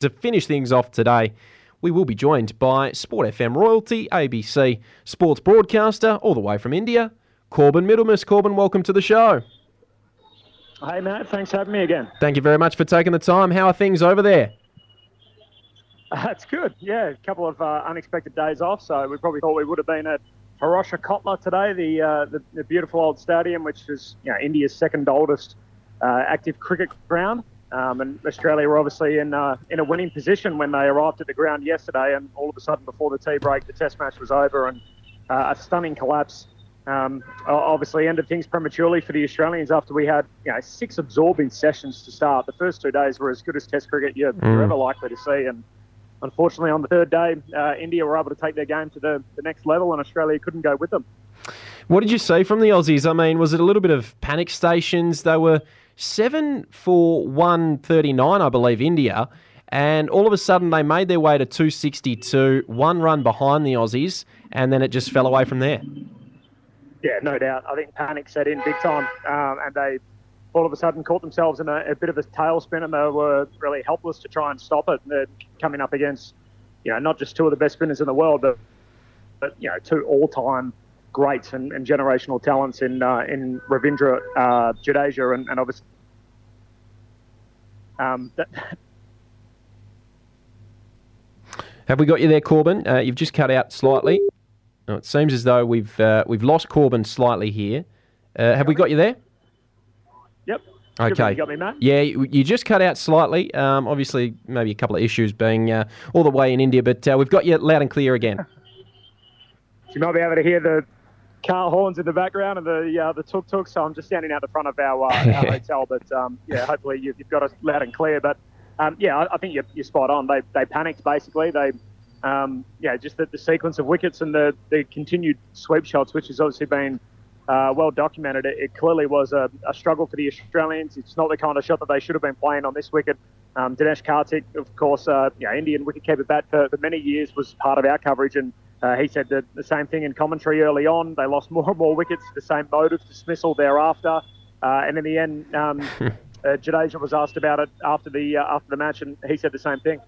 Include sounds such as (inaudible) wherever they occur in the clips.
To finish things off today, we will be joined by Sport FM royalty, ABC sports broadcaster, all the way from India, Corbin Middlemiss. Corbin, welcome to the show. Hey, Matt. Thanks for having me again. Thank you very much for taking the time. How are things over there? (laughs) That's good. Yeah, a couple of uh, unexpected days off, so we probably thought we would have been at Feroz Shah Kotla today, the, uh, the, the beautiful old stadium, which is you know, India's second oldest uh, active cricket ground. Um, and Australia were obviously in uh, in a winning position when they arrived at the ground yesterday, and all of a sudden, before the tea break, the Test match was over, and uh, a stunning collapse. Um, obviously, ended things prematurely for the Australians after we had you know six absorbing sessions to start. The first two days were as good as Test cricket you're, mm. you're ever likely to see, and unfortunately, on the third day, uh, India were able to take their game to the, the next level, and Australia couldn't go with them. What did you see from the Aussies? I mean, was it a little bit of panic stations? They were seven for 139, I believe, India. And all of a sudden, they made their way to 262, one run behind the Aussies, and then it just fell away from there. Yeah, no doubt. I think panic set in big time, um, and they all of a sudden caught themselves in a, a, bit of a tailspin, and they were really helpless to try and stop it. They're coming up against, you know, not just two of the best spinners in the world, but, but you know, two all-time greats and, and generational talents in uh, in Ravindra uh, Jadeja and, and obviously. Um, (laughs) that, Have we got you there, Corbin? Uh, you've just cut out slightly. Oh, it seems as though we've uh, we've lost Corbin slightly here. Uh, have we got you there? Yep. Okay. You got me, Matt? Yeah, you just cut out slightly. Um, obviously, maybe a couple of issues being uh, all the way in India, but uh, we've got you loud and clear again. (laughs) you might be able to hear the car horns in the background and the uh, the tuk tuk. So I'm just standing out the front of our, uh, (laughs) our hotel. But um, yeah, hopefully you've, you've, got us loud and clear. But um, yeah, I, I think you're, you're, spot on. They, they panicked basically. They um, yeah, just the, the, sequence of wickets and the, the continued sweep shots, which has obviously been uh, well documented. It, it clearly was a, a, struggle for the Australians. It's not the kind of shot that they should have been playing on this wicket. Um, Dinesh Karthik, of course, uh, you know, Indian wicketkeeper bat for, for many years was part of our coverage and uh, he said the, the same thing in commentary early on. They lost more and more wickets, the same of dismissal thereafter. Uh, and in the end, um, (laughs) uh, Jadeja was asked about it after the uh, after the match, and he said the same thing.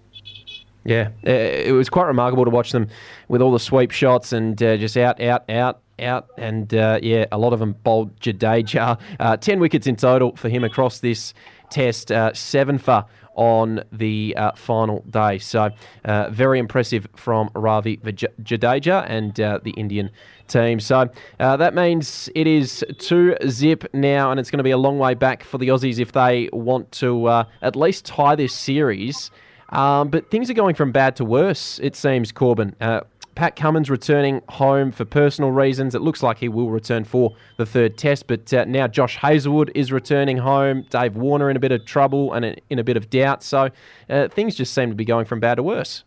Yeah, uh, it was quite remarkable to watch them with all the sweep shots and uh, just out, out, out, out, and uh, yeah, a lot of them bowled Jadeja. Uh, Ten wickets in total for him across this test, uh, seven for on the uh, final day. So, uh, very impressive from Ravi Jadeja and uh, the Indian team. So, uh, that means it is 2 zip now, and it's going to be a long way back for the Aussies if they want to uh, at least tie this series. Um, but things are going from bad to worse, it seems, Corbin. Pat Cummins returning home for personal reasons. It looks like he will return for the third test, but uh, now Josh Hazlewood is returning home. Dave Warner in a bit of trouble and in a bit of doubt. So uh, things just seem to be going from bad to worse.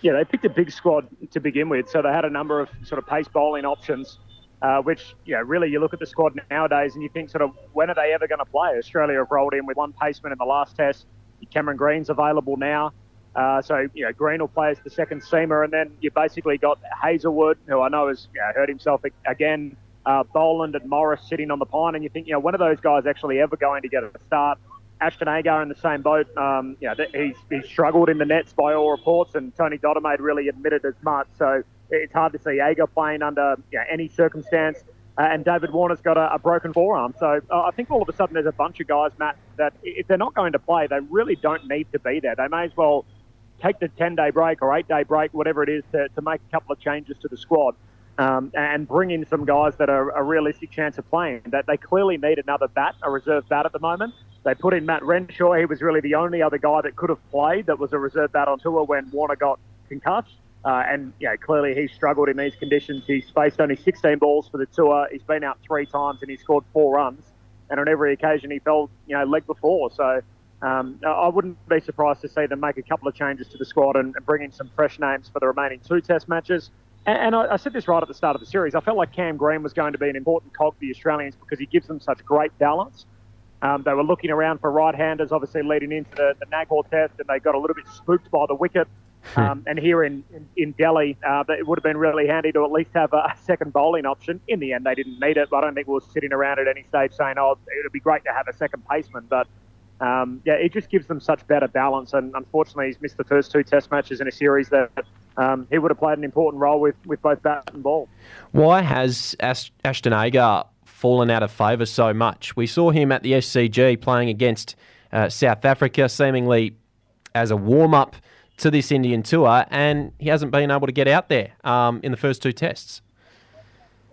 Yeah, they picked a big squad to begin with, so they had a number of sort of pace bowling options. Uh, which, you know, really you look at the squad nowadays and you think sort of when are they ever going to play? Australia have rolled in with one paceman in the last test. Cameron Green's available now. Uh, so, you know, Green will play as the second seamer, and then you've basically got Hazlewood, who I know has you know, hurt himself again, uh, Boland and Morris sitting on the pine, and you think, you know, when are those guys actually ever going to get a start? Ashton Agar in the same boat. Um, you know, he's, he's struggled in the nets by all reports, and Tony Dodemaide really admitted as much. So it's hard to see Agar playing under you know, any circumstance. Uh, and David Warner's got a, a broken forearm. So uh, I think all of a sudden there's a bunch of guys, Matt, that if they're not going to play, they really don't need to be there. They may as well take the 10 day break or eight day break, whatever it is, to, to make a couple of changes to the squad um, and bring in some guys that are a realistic chance of playing. That they clearly need another bat, a reserve bat at the moment. They put in Matt Renshaw. He was really the only other guy that could have played that was a reserve bat on tour when Warner got concussed. Uh, and yeah, clearly he struggled in these conditions. He's faced only 16 balls for the tour. He's been out three times and he scored four runs. And on every occasion he fell, you know, leg before. So um, I wouldn't be surprised to see them make a couple of changes to the squad and, and bring in some fresh names for the remaining two Test matches. And, and I, I, said this right at the start of the series. I felt like Cam Green was going to be an important cog for the Australians because he gives them such great balance. Um, they were looking around for right-handers, obviously leading into the, the Nagpur Test, and they got a little bit spooked by the wicket. Hmm. Um, and here in, in, in Delhi, uh, it would have been really handy to at least have a, a, second bowling option. In the end, they didn't need it. I don't think we were sitting around at any stage saying, oh, it would be great to have a second paceman. But um, yeah, it just gives them such better balance. And unfortunately, he's missed the first two Test matches in a series that um, he would have played an important role with, with both bat and ball. Why has Ashton Agar fallen out of favour so much? We saw him at the SCG playing against uh, South Africa, seemingly as a warm up to this Indian tour, and he hasn't been able to get out there um, in the first two tests.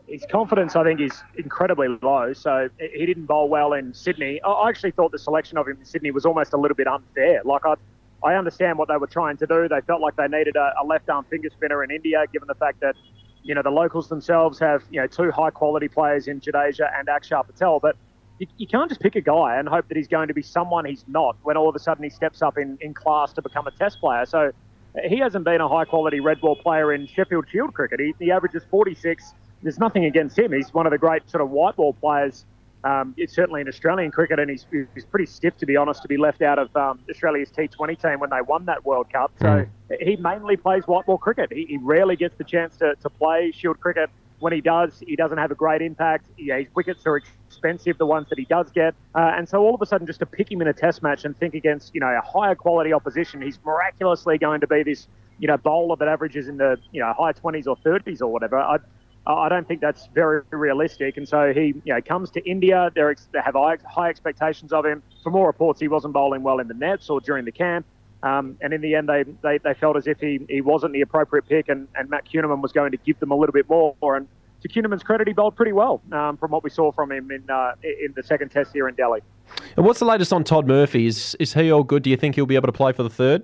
His confidence, I think, is incredibly low. So he didn't bowl well in Sydney. I actually thought the selection of him in Sydney was almost a little bit unfair. Like I, I understand what they were trying to do. They felt like they needed a, a left arm finger spinner in India, given the fact that you know the locals themselves have you know two high quality players in Jadeja and Akshar Patel, but you, you, can't just pick a guy and hope that he's going to be someone he's not when all of a sudden he steps up in, in class to become a test player. So he hasn't been a high quality red ball player in Sheffield Shield cricket. He, he averages 46. There's nothing against him. He's one of the great sort of white ball players. Um, it's certainly in Australian cricket, and he's, he's pretty stiff, to be honest, to be left out of um, Australia's T20 team when they won that World Cup. So mm. he mainly plays white ball cricket. He, he rarely gets the chance to, to play Shield cricket when he does, he doesn't have a great impact. Yeah, his wickets are expensive, the ones that he does get. Uh, and so all of a sudden, just to pick him in a test match and think against, you know, a higher quality opposition, he's miraculously going to be this, you know, bowler that averages in the, you know, high 20s or 30s or whatever. I, I don't think that's very realistic. And so he, you know, comes to India. They have high expectations of him. For more reports, he wasn't bowling well in the nets or during the camp. Um, and in the end, they, they, they felt as if he, he wasn't the appropriate pick, and, and Matt Kuhnemann was going to give them a little bit more. And to Kuhnemann's credit, he bowled pretty well um, from what we saw from him in uh, in the second test here in Delhi. And what's the latest on Todd Murphy? Is, is he all good? Do you think he'll be able to play for the third?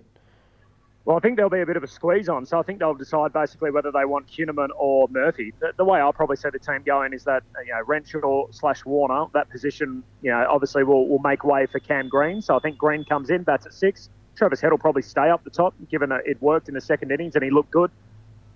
Well, I think there'll be a bit of a squeeze on, so I think they'll decide basically whether they want Kuhnemann or Murphy. The, the way I'll probably see the team going is that you know Renshaw slash Warner, that position, you know, obviously will will make way for Cam Green. So I think Green comes in, bats at six. Travis Head will probably stay up the top, given that it worked in the second innings and he looked good.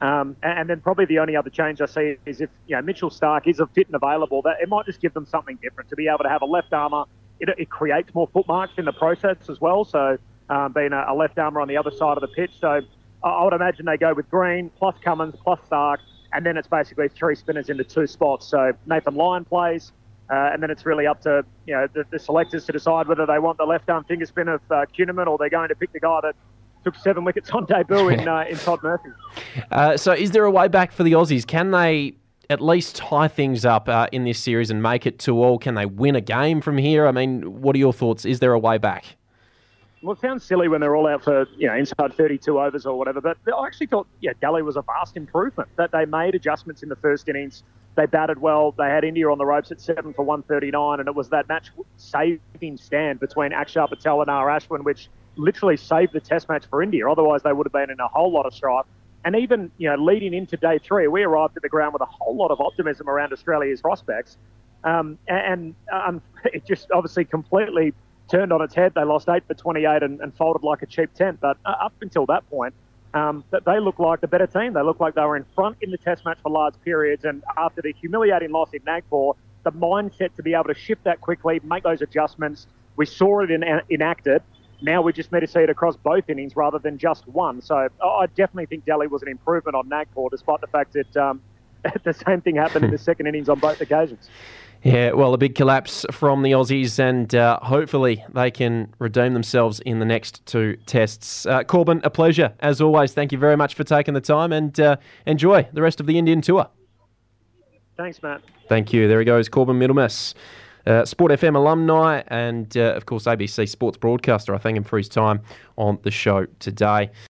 Um, and then probably the only other change I see is if you know Mitchell Starc is fit and available, that it might just give them something different to be able to have a left armer. It, it creates more footmarks in the process as well. So um, being a, a, left armer on the other side of the pitch, so I would imagine they go with Green plus Cummins plus Starc, and then it's basically three spinners into two spots. So Nathan Lyon plays. Uh, and then it's really up to you know the, the, selectors to decide whether they want the left arm finger spin of uh, Kuhnemann or they're going to pick the guy that took seven wickets on debut in uh, in Todd Murphy. (laughs) Uh, so, is there a way back for the Aussies? Can they at least tie things up uh, in this series and make it to all? Can they win a game from here? I mean, what are your thoughts? Is there a way back? Well, it sounds silly when they're all out for you know inside 32 overs or whatever, but I actually thought yeah, Delhi was a vast improvement. That they made adjustments in the first innings they batted well. They had India on the ropes at seven for 139, and it was that match saving stand between Akshar Patel and R. Ashwin, which literally saved the Test match for India. Otherwise, they would have been in a whole lot of strife. And even you know, leading into day three, we arrived at the ground with a whole lot of optimism around Australia's prospects, um, and, um, (laughs) it just obviously completely turned on its head. They lost eight for 28 and, and folded like a cheap tent. But uh, up until that point, um, that they looked like the better team. They looked like they were in front in the Test match for large periods. And after the humiliating loss in Nagpur, the mindset to be able to shift that quickly, make those adjustments. We saw it in, enacted. Now we just need to see it across both innings rather than just one. So I definitely think Delhi was an improvement on Nagpur, despite the fact that um, (laughs) the same thing happened in the (laughs) second innings on both occasions. Yeah, well, a big collapse from the Aussies, and uh, hopefully they can redeem themselves in the next two tests. Uh, Corbin, a pleasure as always. Thank you very much for taking the time, and uh, enjoy the rest of the Indian tour. Thanks, Matt. Thank you. There he goes, Corbin Middlemiss. Uh, Sport FM alumni and, uh, of course, ABC Sports broadcaster. I thank him for his time on the show today.